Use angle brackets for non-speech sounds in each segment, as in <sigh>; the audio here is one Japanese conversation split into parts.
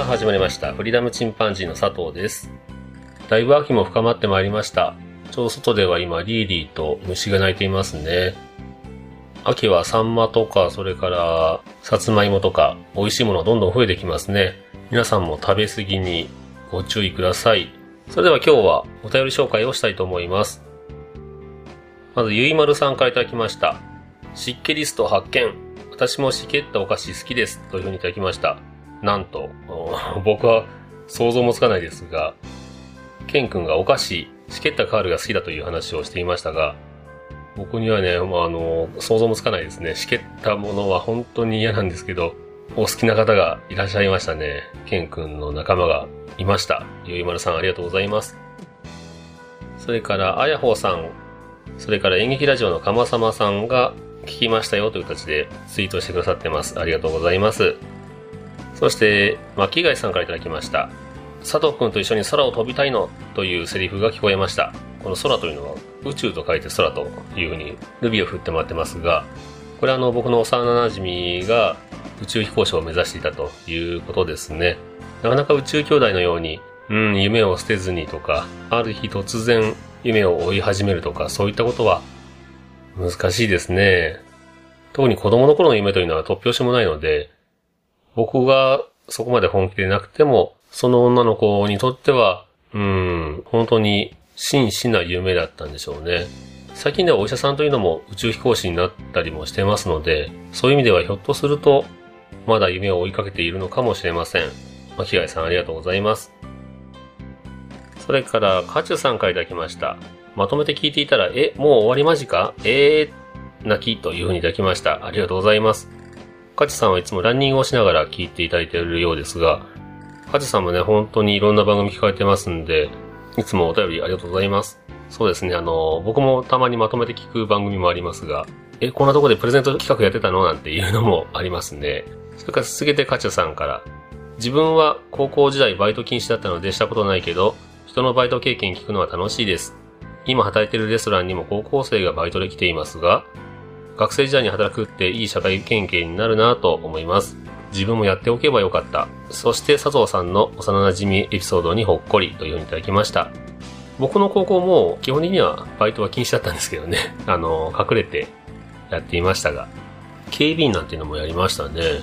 さあ始まりました。フリーダムチンパンジーの佐藤です。だいぶ秋も深まってまいりました。ちょうど外では今リーリーと虫が鳴いていますね。秋はサンマとか、それからさつまいもとか、美味しいものどんどん増えてきますね。皆さんも食べ過ぎにご注意ください。それでは今日はお便り紹介をしたいと思います。まず、ゆいまるさんからいただきました。湿気リスト発見。私も湿気ったお菓子好きです。というふうにいただきました。なんと、<laughs> 僕は想像もつかないですが、ケン君がお菓子、しけったカールが好きだという話をしていましたが、僕にはね、まあ、あの、想像もつかないですね。しけったものは本当に嫌なんですけど、お好きな方がいらっしゃいましたね。ケン君の仲間がいました。ゆいまるさんありがとうございます。それから、あやほうさん、それから演劇ラジオのかまさまさんが聞きましたよという形でツイートしてくださってます。ありがとうございます。そして、巻貝さんからいただきました。佐藤くんと一緒に空を飛びたいのというセリフが聞こえました。この空というのは宇宙と書いて空というふうにルビを振ってもらってますが、これはあの僕の幼馴染が宇宙飛行士を目指していたということですね。なかなか宇宙兄弟のように、うん、夢を捨てずにとか、ある日突然夢を追い始めるとか、そういったことは難しいですね。特に子供の頃の夢というのは突拍子もないので、僕がそこまで本気でなくても、その女の子にとっては、うん、本当に真摯な夢だったんでしょうね。最近ではお医者さんというのも宇宙飛行士になったりもしてますので、そういう意味ではひょっとすると、まだ夢を追いかけているのかもしれません。巻貝さんありがとうございます。それから、カチュさんからいただきました。まとめて聞いていたら、え、もう終わり間近えー、泣きというふうにいただきました。ありがとうございます。カチさんはいつもランニングをしながら聞いていただいているようですが、カチさんもね、本当にいろんな番組聞かれてますんで、いつもお便りありがとうございます。そうですね、あの、僕もたまにまとめて聞く番組もありますが、え、こんなとこでプレゼント企画やってたの？なんていうのもありますね。それから続けてカチャさんから、自分は高校時代バイト禁止だったのでしたことないけど、人のバイト経験聞くのは楽しいです。今働いているレストランにも高校生がバイトで来ていますが、学生時代に働くっていい社会経験になるなと思います。自分もやっておけばよかった。そして佐藤さんの幼馴染エピソードにほっこりというふうにいただきました。僕の高校も基本的にはバイトは禁止だったんですけどね。<laughs> あの、隠れてやっていましたが、警備員なんていうのもやりましたね。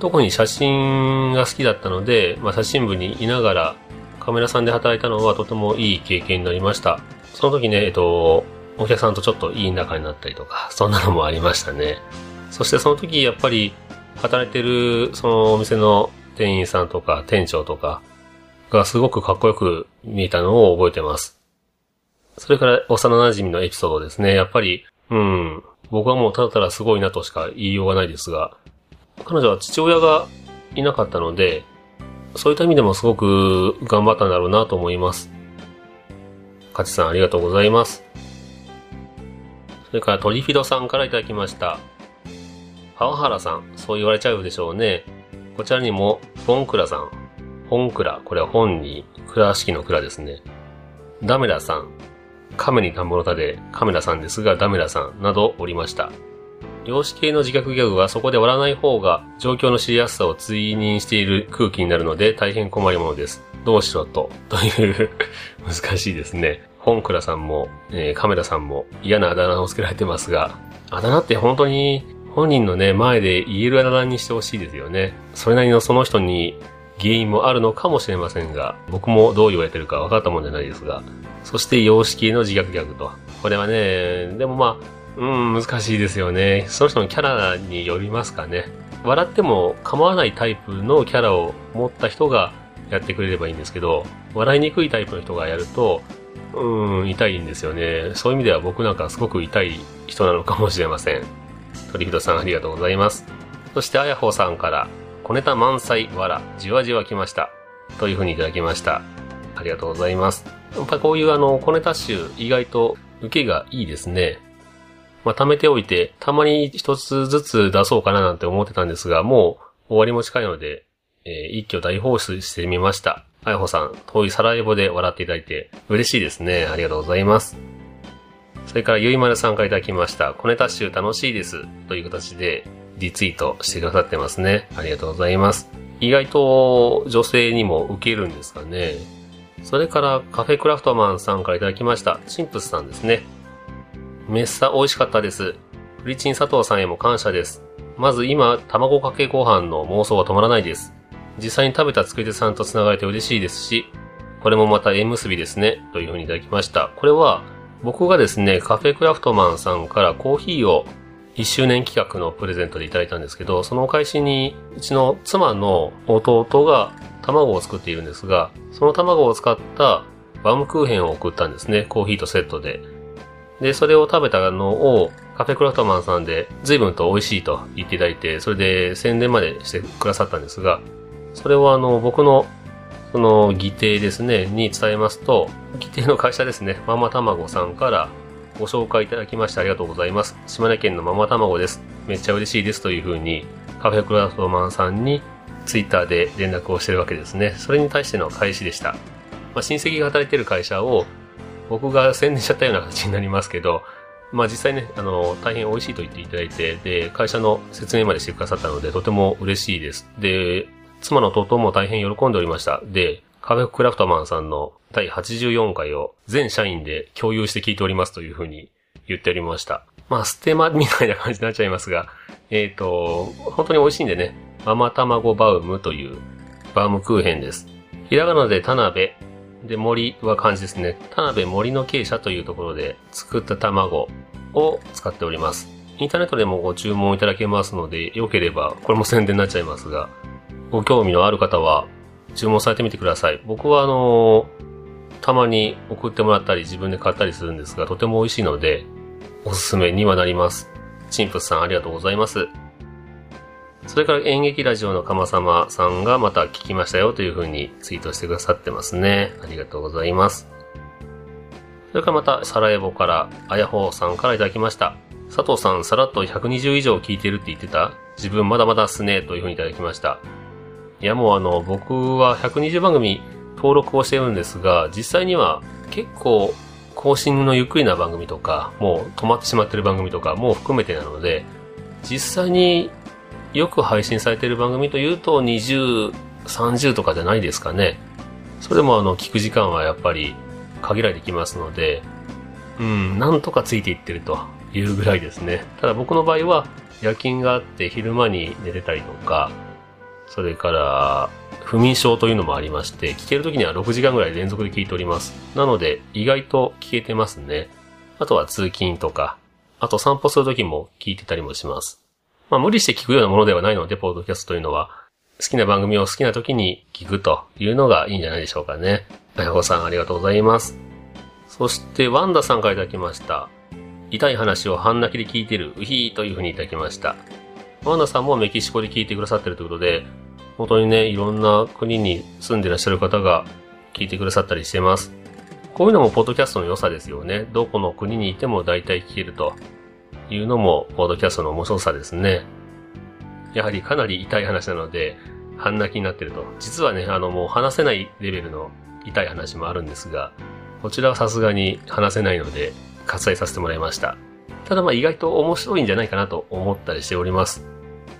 特に写真が好きだったので、まあ、写真部にいながらカメラさんで働いたのはとてもいい経験になりました。その時ね、えっと、お客さんとちょっといい仲になったりとか、そんなのもありましたね。そしてその時やっぱり働いてるそのお店の店員さんとか店長とかがすごくかっこよく見えたのを覚えてます。それから幼馴染のエピソードですね。やっぱり、うん、僕はもうただただすごいなとしか言いようがないですが、彼女は父親がいなかったので、そういった意味でもすごく頑張ったんだろうなと思います。カチさんありがとうございます。それからトリフィドさんからいただきました。川原さん、そう言われちゃうでしょうね。こちらにも、ボンクラさん、本クラ、これは本に、倉敷の倉ですね。ダメラさん、亀に田んぼの田でカメラさんですがダメラさんなどおりました。量子系の自虐ギャグはそこで笑わない方が状況の知りやすさを追認している空気になるので大変困りものです。どうしろと、という <laughs> 難しいですね。本倉さんも、えーカメラさんも嫌なあだ名をつけられてますが、あだ名って本当に本人のね、前で言えるあだ名にしてほしいですよね。それなりのその人に原因もあるのかもしれませんが、僕もどう言われてるか分かったもんじゃないですが、そして様式の自虐ギャグと。これはね、でもまあ、うん、難しいですよね。その人のキャラによりますかね。笑っても構わないタイプのキャラを持った人がやってくれればいいんですけど、笑いにくいタイプの人がやると、うん、痛いんですよね。そういう意味では僕なんかすごく痛い人なのかもしれません。鳥人さんありがとうございます。そして、あやほさんから、小ネタ満載、わら、じわじわ来ました。というふうにいただきました。ありがとうございます。やっぱりこういうあの、小ネタ集、意外と受けがいいですね。まあ、貯めておいて、たまに一つずつ出そうかななんて思ってたんですが、もう終わりも近いので、えー、一挙大放出してみました。あやほさん、遠いサラエボで笑っていただいて嬉しいですね。ありがとうございます。それからゆいまるさんからいただきました。小ネタ集楽しいです。という形でリツイートしてくださってますね。ありがとうございます。意外と女性にも受けるんですかね。それからカフェクラフトマンさんからいただきました。チンプスさんですね。めっさ美味しかったです。フリチン佐藤さんへも感謝です。まず今、卵かけご飯の妄想が止まらないです。実際に食べた作り手さんと繋がれて嬉しいですし、これもまた縁結びですね、というふうにいただきました。これは、僕がですね、カフェクラフトマンさんからコーヒーを1周年企画のプレゼントでいただいたんですけど、そのお返しに、うちの妻の弟が卵を作っているんですが、その卵を使ったバームクーヘンを送ったんですね。コーヒーとセットで。で、それを食べたのをカフェクラフトマンさんで随分と美味しいと言っていただいて、それで宣伝までしてくださったんですが、それをあの、僕の、その、議定ですね、に伝えますと、議定の会社ですね、ママ卵さんからご紹介いただきましてありがとうございます。島根県のママ卵です。めっちゃ嬉しいですというふうに、カフェクラフトマンさんにツイッターで連絡をしてるわけですね。それに対しての返しでした。まあ、親戚が働いてる会社を僕が宣伝しちゃったような形になりますけど、まあ実際ね、あの、大変美味しいと言っていただいて、で、会社の説明までしてくださったので、とても嬉しいです。で、妻の弟も大変喜んでおりました。で、カフェクラフトマンさんの第84回を全社員で共有して聞いておりますというふうに言っておりました。まあ、ステマみたいな感じになっちゃいますが、えっ、ー、と、本当に美味しいんでね、ママ卵バウムというバウムクーヘンです。ひらがなで田辺、で森は漢字ですね。田辺森の傾斜というところで作った卵を使っております。インターネットでもご注文いただけますので、よければ、これも宣伝になっちゃいますが、ご興味のある方は注文されてみてください。僕はあのたまに送ってもらったり自分で買ったりするんですが、とても美味しいので、おすすめにはなります。チンプスさんありがとうございます。それから演劇ラジオのかまさまさんがまた聞きましたよというふうにツイートしてくださってますね。ありがとうございます。それからまた、サラエボから、あやほうさんからいただきました。佐藤さん、さらっと120以上聞いてるって言ってた？自分まだまだっすね、というふうにいただきました。いやもうあの、僕は120番組登録をしてるんですが、実際には結構更新のゆっくりな番組とか、もう止まってしまってる番組とかも含めてなので、実際によく配信されてる番組というと20、30とかじゃないですかね。それもあの、聞く時間はやっぱり限られてきますので、うん、なんとかついていってるというぐらいですね。ただ僕の場合は夜勤があって昼間に寝てたりとか、それから、不眠症というのもありまして、聞ける時には6時間ぐらい連続で聞いております。なので、意外と聞けてますね。あとは通勤とか、あと散歩する時も聞いてたりもします。まあ無理して聞くようなものではないので、ポードキャストというのは、好きな番組を好きな時に聞くというのがいいんじゃないでしょうかね。あやほさんありがとうございます。そして、ワンダさんからいただきました。痛い話を半泣きで聞いてる、うひーというふうにいただきました。ワンダさんもメキシコで聞いてくださってるということで、本当にね、いろんな国に住んでらっしゃる方が聞いてくださったりしてます。こういうのもポッドキャストの良さですよね。どこの国にいても大体聞けるというのも、ポッドキャストの面白さですね。やはりかなり痛い話なので、半泣きになってると。実はね、あのもう話せないレベルの痛い話もあるんですが、こちらはさすがに話せないので、割愛させてもらいました。ただまあ意外と面白いんじゃないかなと思ったりしております。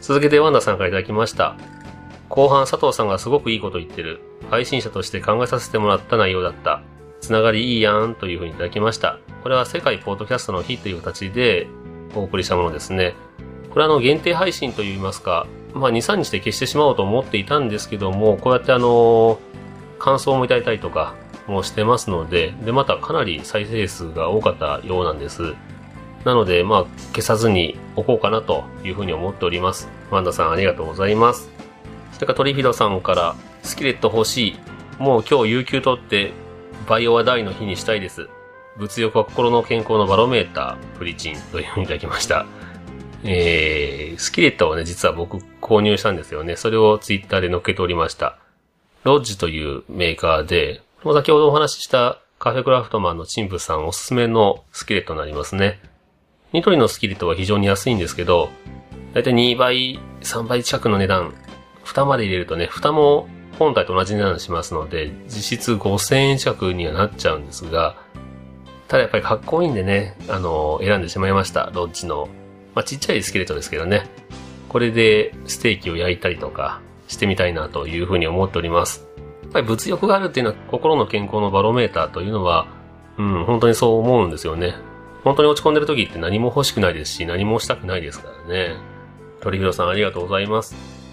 続けてワンダさんから頂きました。後半佐藤さんがすごくいいこと言ってる。配信者として考えさせてもらった内容だった。つながりいいやんというふうにいただきました。これは世界ポートキャストの日という形でお送りしたものですね。これはあの限定配信といいますか、まあ2、3日で消してしまおうと思っていたんですけども、こうやってあの、感想もいただいたりとかもしてますので、で、またかなり再生数が多かったようなんです。なので、まあ、消さずにおこうかなというふうに思っております。ワンダさんありがとうございます。それからトリフィドさんから、スキレット欲しい。もう今日有給取って、バイオは大の日にしたいです。物欲は心の健康のバロメーター、プリチンというふうにいただきました。えー、スキレットをね、実は僕購入したんですよね。それをツイッターで載っけておりました。ロッジというメーカーで、先ほどお話ししたカフェクラフトマンのチンプさんおすすめのスキレットになりますね。ニトリのスキレットは非常に安いんですけど、だいたい2倍、3倍近くの値段、蓋まで入れるとね、蓋も本体と同じ値段しますので、実質5000円近くにはなっちゃうんですが、ただやっぱりかっこいいんでね、あの、選んでしまいました。ロッジの。まあ、ちっちゃいスキレットですけどね。これでステーキを焼いたりとかしてみたいなというふうに思っております。やっぱり物欲があるっていうのは心の健康のバロメーターというのは、うん、本当にそう思うんですよね。本当に落ち込んでる時って何も欲しくないですし、何もしたくないですからね。鳥広さんありがとうございます。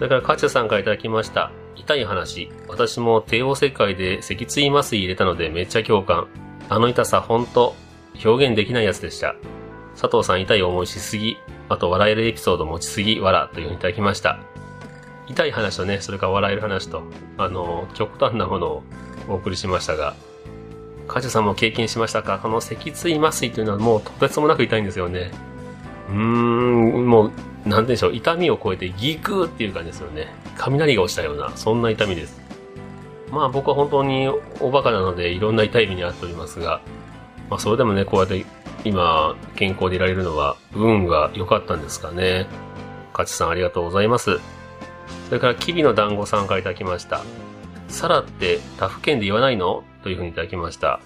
それからカチャさんからいただきました。痛い話。私も帝王切開で脊椎麻酔入れたのでめっちゃ共感。あの痛さほんと表現できないやつでした。佐藤さん痛い思いしすぎ。あと笑えるエピソード持ちすぎ、わらというふうにいただきました。痛い話とね、それから笑える話と、あの、極端なものをお送りしましたが、カジュさんも経験しましたか？この脊椎麻酔というのはもうとてつもなく痛いんですよね。うーん、もうなんでしょう、痛みを超えてギクーっていう感じですよね。雷が落ちたような、そんな痛みです。まあ僕は本当におバカなのでいろんな痛い目に遭っておりますが、まあそれでもね、こうやって今健康でいられるのは運が良かったんですかね。カチさんありがとうございます。それから、キビの団子さんからいただきました。サラって他府県で言わないの？というふうにいただきました。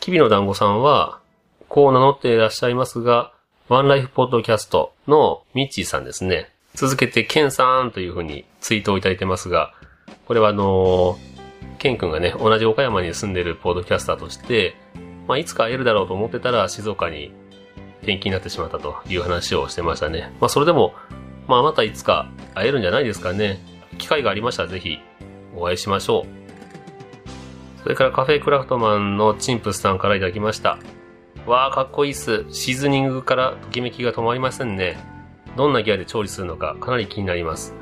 キビの団子さんは、こう名乗っていらっしゃいますが、ワンライフポッドキャストのミッチーさんですね。続けて、ケンさんというふうにツイートをいただいてますが、これはあのー、ケン君がね、同じ岡山に住んでるポッドキャスターとして、まあ、いつか会えるだろうと思ってたら静岡に転勤になってしまったという話をしてましたね。まあ、それでも、まあ、またいつか会えるんじゃないですかね。機会がありましたらぜひお会いしましょう。それからカフェクラフトマンのチンプスさんからいただきました。わーかっこいいっす。シーズニングからときめきが止まりませんね。どんなギアで調理するのかかなり気になります。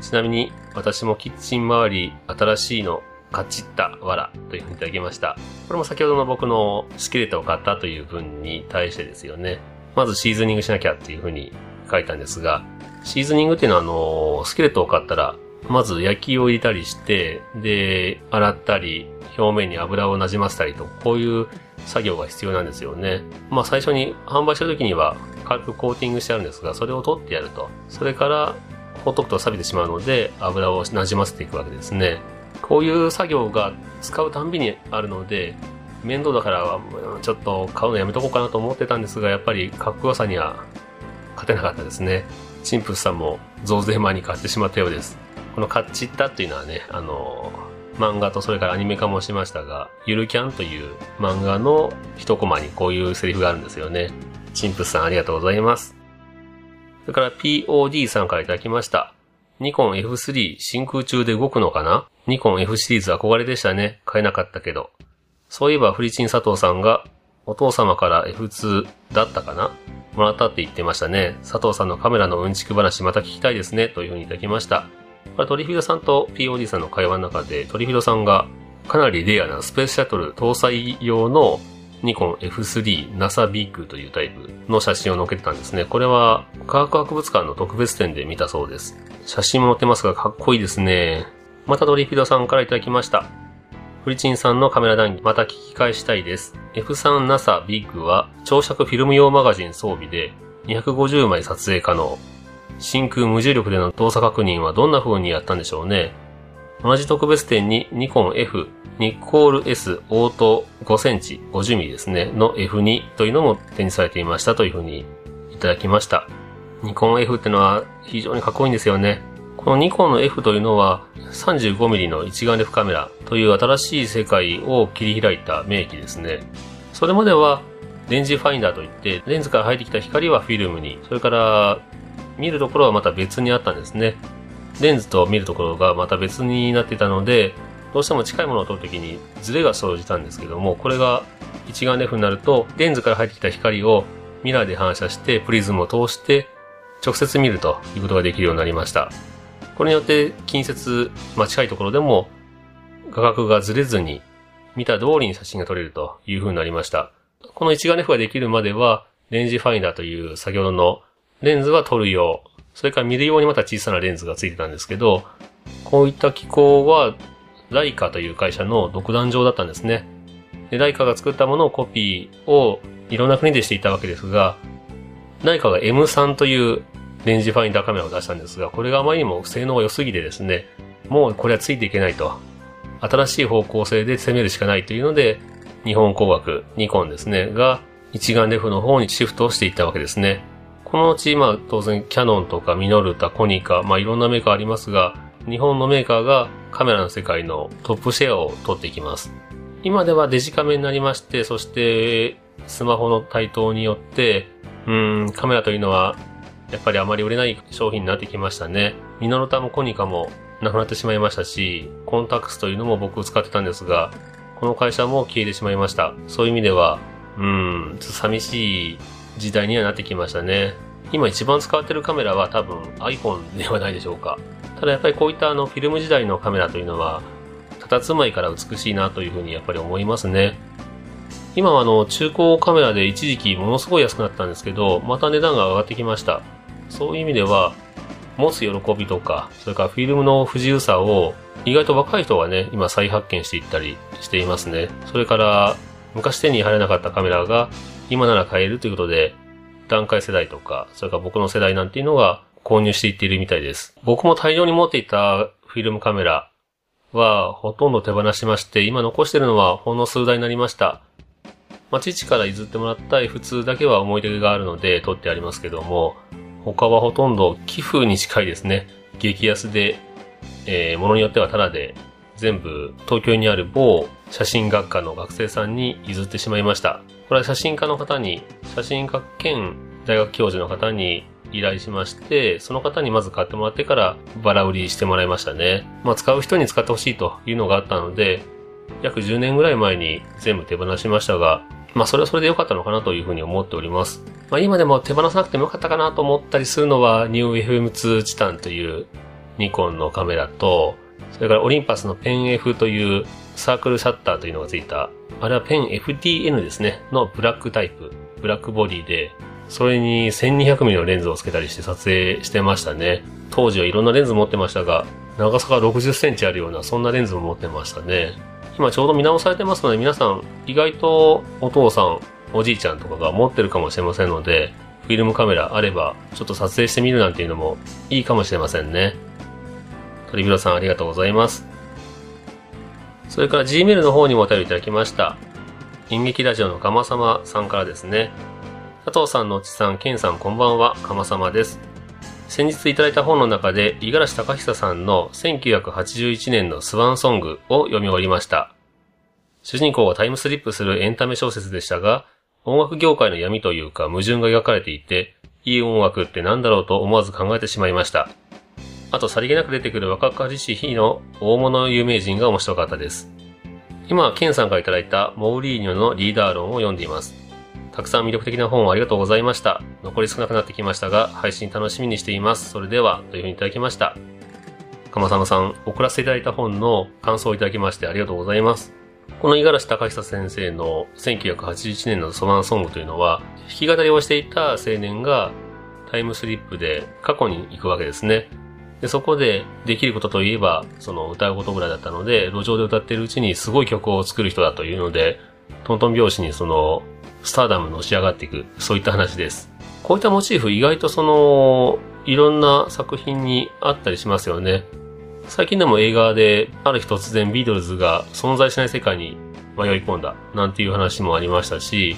ちなみに私もキッチン周り新しいのカチッタわらというふうにいただきました。これも先ほどの僕のスキレットを買ったという分に対してですよね。まずシーズニングしなきゃっていうふうに書いたんですが、シーズニングっていうのはあの、スケレットを買ったら、まず焼きを入れたりして、で、洗ったり、表面に油をなじませたりと、こういう作業が必要なんですよね。まあ最初に販売した時には軽くコーティングしてあるんですが、それを取ってやると。それから、ほっとくと錆びてしまうので、油をなじませていくわけですね。こういう作業が使うたんびにあるので、面倒だからちょっと買うのやめとこうかなと思ってたんですが、やっぱりかっこよさには勝てなかったですね。チンプスさんも増税前に買ってしまったようです。このカッチッタっていうのはね、あの漫画とそれからアニメ化もしましたが、ゆるキャンという漫画の一コマにこういうセリフがあるんですよね。チンプスさんありがとうございます。それから POD さんからいただきました。ニコン F3 真空中で動くのかな？ニコン F シリーズ憧れでしたね。買えなかったけど。そういえばフリチン佐藤さんがお父様から F2 だったかな？もらったって言ってましたね。佐藤さんのカメラのうんちく話また聞きたいですね。というふうにいただきました。これトリフィドさんと POD さんの会話の中で、トリフィドさんがかなりレアなスペースシャトル搭載用のニコン F3 NASA ビッグというタイプの写真を載っけてたんですね。これは科学博物館の特別展で見たそうです。写真も載ってますがかっこいいですね。またトリフィドさんからいただきました。フリチンさんのカメラ談義、また聞き返したいです。F3NASA ビッグは、長尺フィルム用マガジン装備で、250枚撮影可能。真空無重力での動作確認はどんな風にやったんでしょうね。同じ特別展にニコン F、ニコール S オート5センチ、50ミリですね、の F2 というのも展示されていましたという風にいただきました。ニコン F ってのは非常にかっこいいんですよね。このニコンの F というのは 35mm の一眼レフカメラという新しい世界を切り開いた名機ですね。それまではレンジファインダーといってレンズから入ってきた光はフィルムに、それから見るところはまた別にあったんですね。レンズと見るところがまた別になってたので、どうしても近いものを撮るときにズレが生じたんですけども、これが一眼レフになると、レンズから入ってきた光をミラーで反射してプリズムを通して直接見るということができるようになりました。これによって近接、まあ、近いところでも画角がずれずに見た通りに写真が撮れるという風になりました。この一眼レフができるまでは、レンジファインダーという先ほどのレンズは撮る用、それから見る用にまた小さなレンズがついてたんですけど、こういった機構は、ライカという会社の独壇場だったんですね。で、ライカが作ったものをコピーをいろんな国でしていたわけですが、ライカが M3 というレンジファインダーカメラを出したんですが、これがあまりにも性能が良すぎてですね、もうこれはついていけないと。新しい方向性で攻めるしかないというので、日本工学、ニコンですね、が一眼レフの方にシフトをしていったわけですね。このうち、まあ当然キャノンとかミノルタ、コニカ、まあいろんなメーカーありますが、日本のメーカーがカメラの世界のトップシェアを取っていきます。今ではデジカメになりまして、そしてスマホの台頭によって、うん、カメラというのはやっぱりあまり売れない商品になってきましたね。ミノルタもコニカもなくなってしまいましたし、コンタックスというのも僕使ってたんですが、この会社も消えてしまいました。そういう意味では、うん、ちょっと寂しい時代にはなってきましたね。今一番使われてるカメラは多分 iPhone ではないでしょうか。ただやっぱりこういったあのフィルム時代のカメラというのは、佇まいから美しいなというふうにやっぱり思いますね。今はあの中古カメラで一時期ものすごい安くなったんですけど、また値段が上がってきました。そういう意味では、持つ喜びとか、それからフィルムの不自由さを意外と若い人がね、今再発見していったりしていますね。それから、昔手に入らなかったカメラが今なら買えるということで、段階世代とか、それから僕の世代なんていうのが購入していっているみたいです。僕も大量に持っていたフィルムカメラはほとんど手放しまして、今残してるのはほんの数台になりました。まあ、父から譲ってもらった F2 だけは思い出があるので撮ってありますけども、他はほとんど寄付に近いですね。激安で、えー、ものによってはタダで全部東京にある某写真学科の学生さんに譲ってしまいました。これは写真家の方に、写真家兼大学教授の方に依頼しまして、その方にまず買ってもらってからバラ売りしてもらいましたね。まあ使う人に使ってほしいというのがあったので、約10年ぐらい前に全部手放しましたが、まあそれはそれで良かったのかなというふうに思っております。まあ今でも手放さなくても良かったかなと思ったりするのは、ニュー FM2 チタンというニコンのカメラと、それからオリンパスのペン F というサークルシャッターというのがついた、あれはペン FTN ですね、のブラックタイプ、ブラックボディで、それに 1200mm のレンズをつけたりして撮影してましたね。当時はいろんなレンズ持ってましたが、長さが60センチあるような、そんなレンズも持ってましたね。今ちょうど見直されてますので、皆さん意外とお父さん、おじいちゃんとかが持ってるかもしれませんので、フィルムカメラあれば、ちょっと撮影してみるなんていうのもいいかもしれませんね。鳥広さんありがとうございます。それから Gmail の方にもお便りいただきました。演劇ラジオのかまさまさんからですね。佐藤さんのおちさん、ケンさんこんばんは、かまさまです。先日いただいた本の中で、五十嵐隆久さんの1981年のスワンソングを読み終わりました。主人公がタイムスリップするエンタメ小説でしたが、音楽業界の闇というか矛盾が描かれていて、いい音楽って何だろうと思わず考えてしまいました。あと、さりげなく出てくる若かりし日の大物有名人が面白かったです。今、ケンさんからいいたモーリーニョのリーダー論を読んでいます。たくさん魅力的な本をありがとうございました。残り少なくなってきましたが、配信楽しみにしています。それでは、というふうにいただきました。かまさまさん、送らせていただいた本の感想をいただきましてありがとうございます。この五十嵐隆久先生の1981年のソマンソングというのは、弾き語りをしていた青年がタイムスリップで過去に行くわけですね。で、そこでできることといえば、その歌うことぐらいだったので、路上で歌ってるうちにすごい曲を作る人だというので、トントン拍子にそのスターダムのし上がっていく、そういった話です。こういったモチーフ意外とその、いろんな作品にあったりしますよね。最近でも映画で、ある日突然ビートルズが存在しない世界に迷い込んだ、なんていう話もありましたし、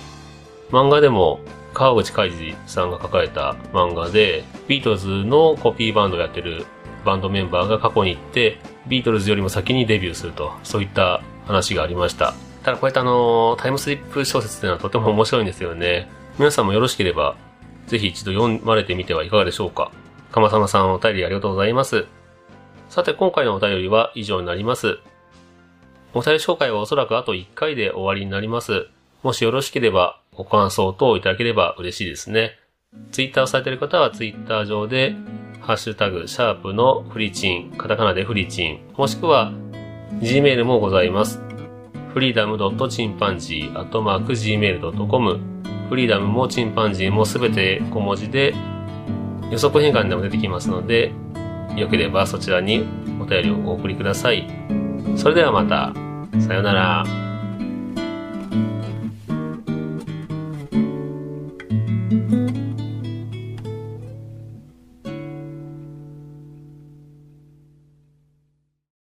漫画でも川口海二さんが書かれた漫画で、ビートルズのコピーバンドをやってるバンドメンバーが過去に行って、ビートルズよりも先にデビューすると、そういった話がありました。ただこうやってあの、タイムスリップ小説っていうのはとても面白いんですよね。皆さんもよろしければ、ぜひ一度読まれてみてはいかがでしょうか。かまさまさんお便りありがとうございます。さて今回のお便りは以上になります。お便り紹介はおそらくあと1回で終わりになります。もしよろしければご感想等いただければ嬉しいですね。ツイッターをされている方はツイッター上で、ハッシュタグ、シャープのフリチン、カタカナでフリチン、もしくは、Gmail もございます。フリーダムドットチンパンジー @gmail.com。フリーダムもチンパンジーもすべて小文字で、予測変換でも出てきますので、よければそちらにお便りをお送りください。それではまた、さようなら。